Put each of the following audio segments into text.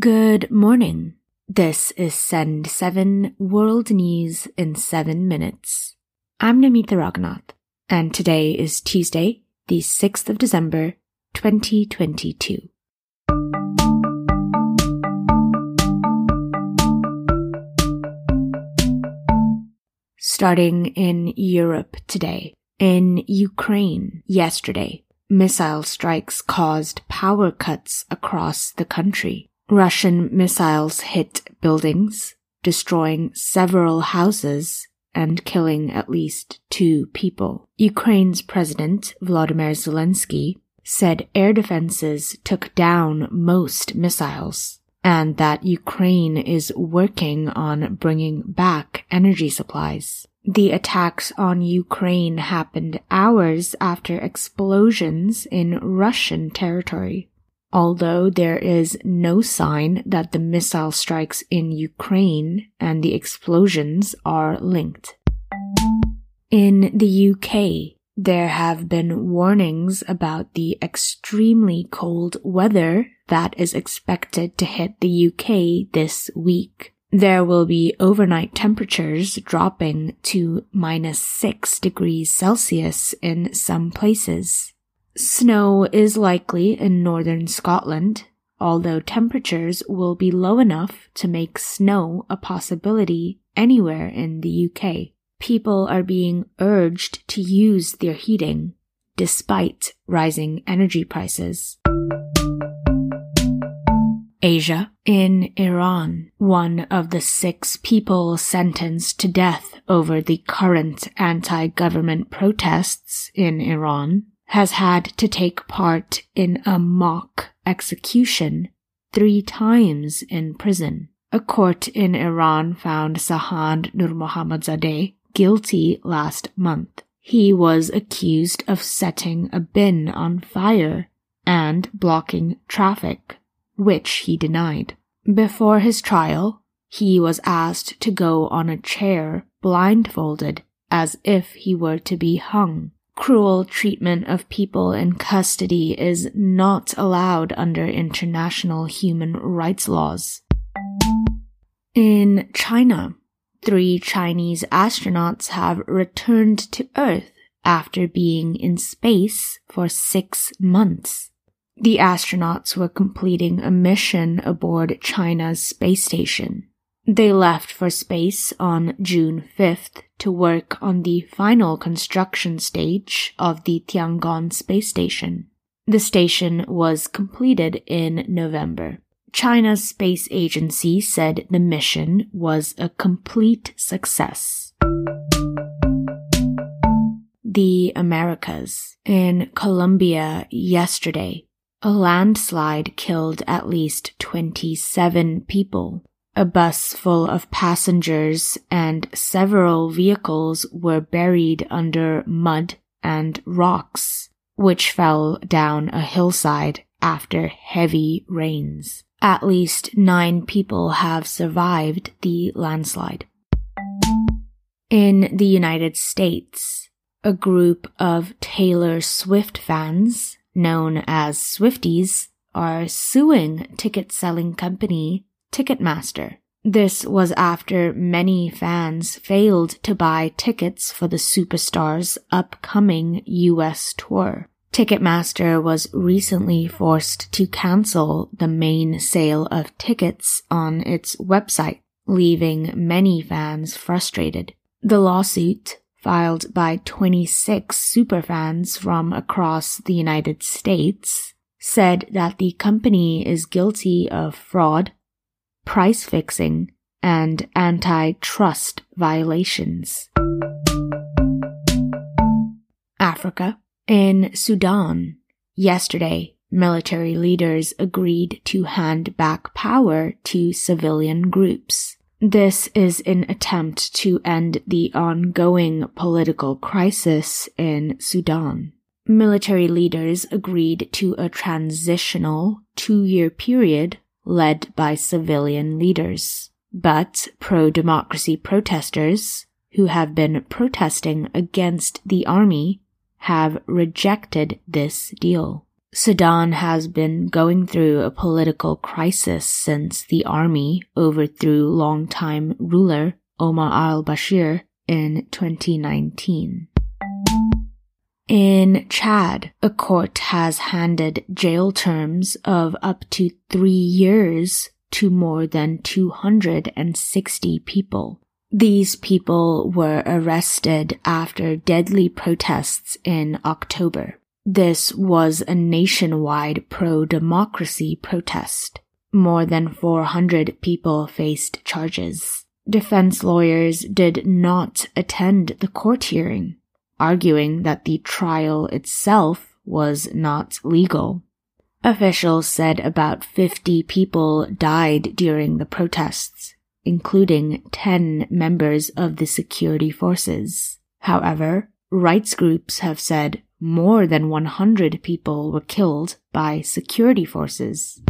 Good morning. This is Send 7 World News in 7 Minutes. I'm Namita Raghunath, and today is Tuesday, the 6th of December, 2022. Starting in Europe today. In Ukraine yesterday, missile strikes caused power cuts across the country. Russian missiles hit buildings, destroying several houses and killing at least two people. Ukraine's president, Volodymyr Zelensky, said air defenses took down most missiles and that Ukraine is working on bringing back energy supplies. The attacks on Ukraine happened hours after explosions in Russian territory. Although there is no sign that the missile strikes in Ukraine and the explosions are linked. In the UK, there have been warnings about the extremely cold weather that is expected to hit the UK this week. There will be overnight temperatures dropping to minus 6 degrees Celsius in some places. Snow is likely in northern Scotland, although temperatures will be low enough to make snow a possibility anywhere in the UK. People are being urged to use their heating despite rising energy prices. Asia. In Iran, one of the six people sentenced to death over the current anti-government protests in Iran has had to take part in a mock execution three times in prison. A court in Iran found Sahand Nurmohammadzadeh guilty last month. He was accused of setting a bin on fire and blocking traffic which he denied. Before his trial, he was asked to go on a chair blindfolded as if he were to be hung. Cruel treatment of people in custody is not allowed under international human rights laws. In China, three Chinese astronauts have returned to Earth after being in space for six months. The astronauts were completing a mission aboard China's space station. They left for space on June 5th to work on the final construction stage of the Tiangong space station. The station was completed in November. China's space agency said the mission was a complete success. The Americas. In Colombia yesterday, a landslide killed at least 27 people. A bus full of passengers and several vehicles were buried under mud and rocks, which fell down a hillside after heavy rains. At least nine people have survived the landslide. In the United States, a group of Taylor Swift fans known as Swifties, are suing ticket selling company Ticketmaster. This was after many fans failed to buy tickets for the superstar's upcoming US tour. Ticketmaster was recently forced to cancel the main sale of tickets on its website, leaving many fans frustrated. The lawsuit filed by 26 superfans from across the United States, said that the company is guilty of fraud, price fixing, and antitrust violations. Africa. In Sudan, yesterday, military leaders agreed to hand back power to civilian groups. This is an attempt to end the ongoing political crisis in Sudan. Military leaders agreed to a transitional two-year period led by civilian leaders. But pro-democracy protesters, who have been protesting against the army, have rejected this deal. Sudan has been going through a political crisis since the army overthrew longtime ruler Omar al-Bashir in 2019. In Chad, a court has handed jail terms of up to three years to more than 260 people. These people were arrested after deadly protests in October. This was a nationwide pro-democracy protest. More than 400 people faced charges. Defense lawyers did not attend the court hearing arguing that the trial itself was not legal. Officials said about 50 people died during the protests, including 10 members of the security forces. However, rights groups have said more than 100 people were killed by security forces.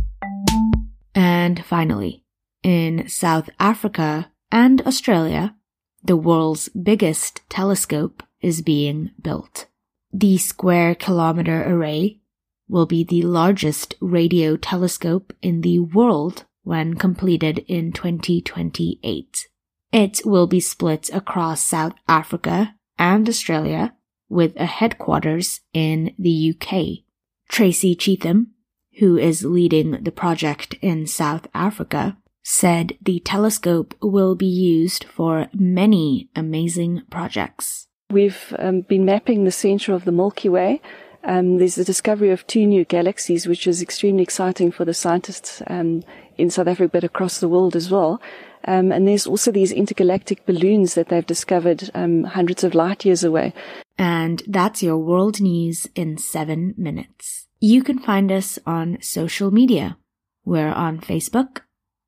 And finally, in South Africa and Australia, the world's biggest telescope is being built. The Square Kilometer Array will be the largest radio telescope in the world when completed in 2028. It will be split across South Africa and Australia with a headquarters in the UK. Tracy Cheetham, who is leading the project in South Africa, said the telescope will be used for many amazing projects. We've um, been mapping the center of the Milky Way. Um, there's the discovery of two new galaxies, which is extremely exciting for the scientists um, in South Africa, but across the world as well. Um, and there's also these intergalactic balloons that they've discovered um, hundreds of light years away. And that's your world news in seven minutes. You can find us on social media. We're on Facebook,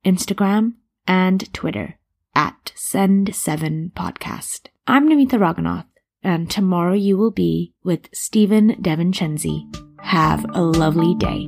Instagram, and Twitter at Send7Podcast. I'm Namita Raghunath and tomorrow you will be with Stephen Devinchenzi. Have a lovely day.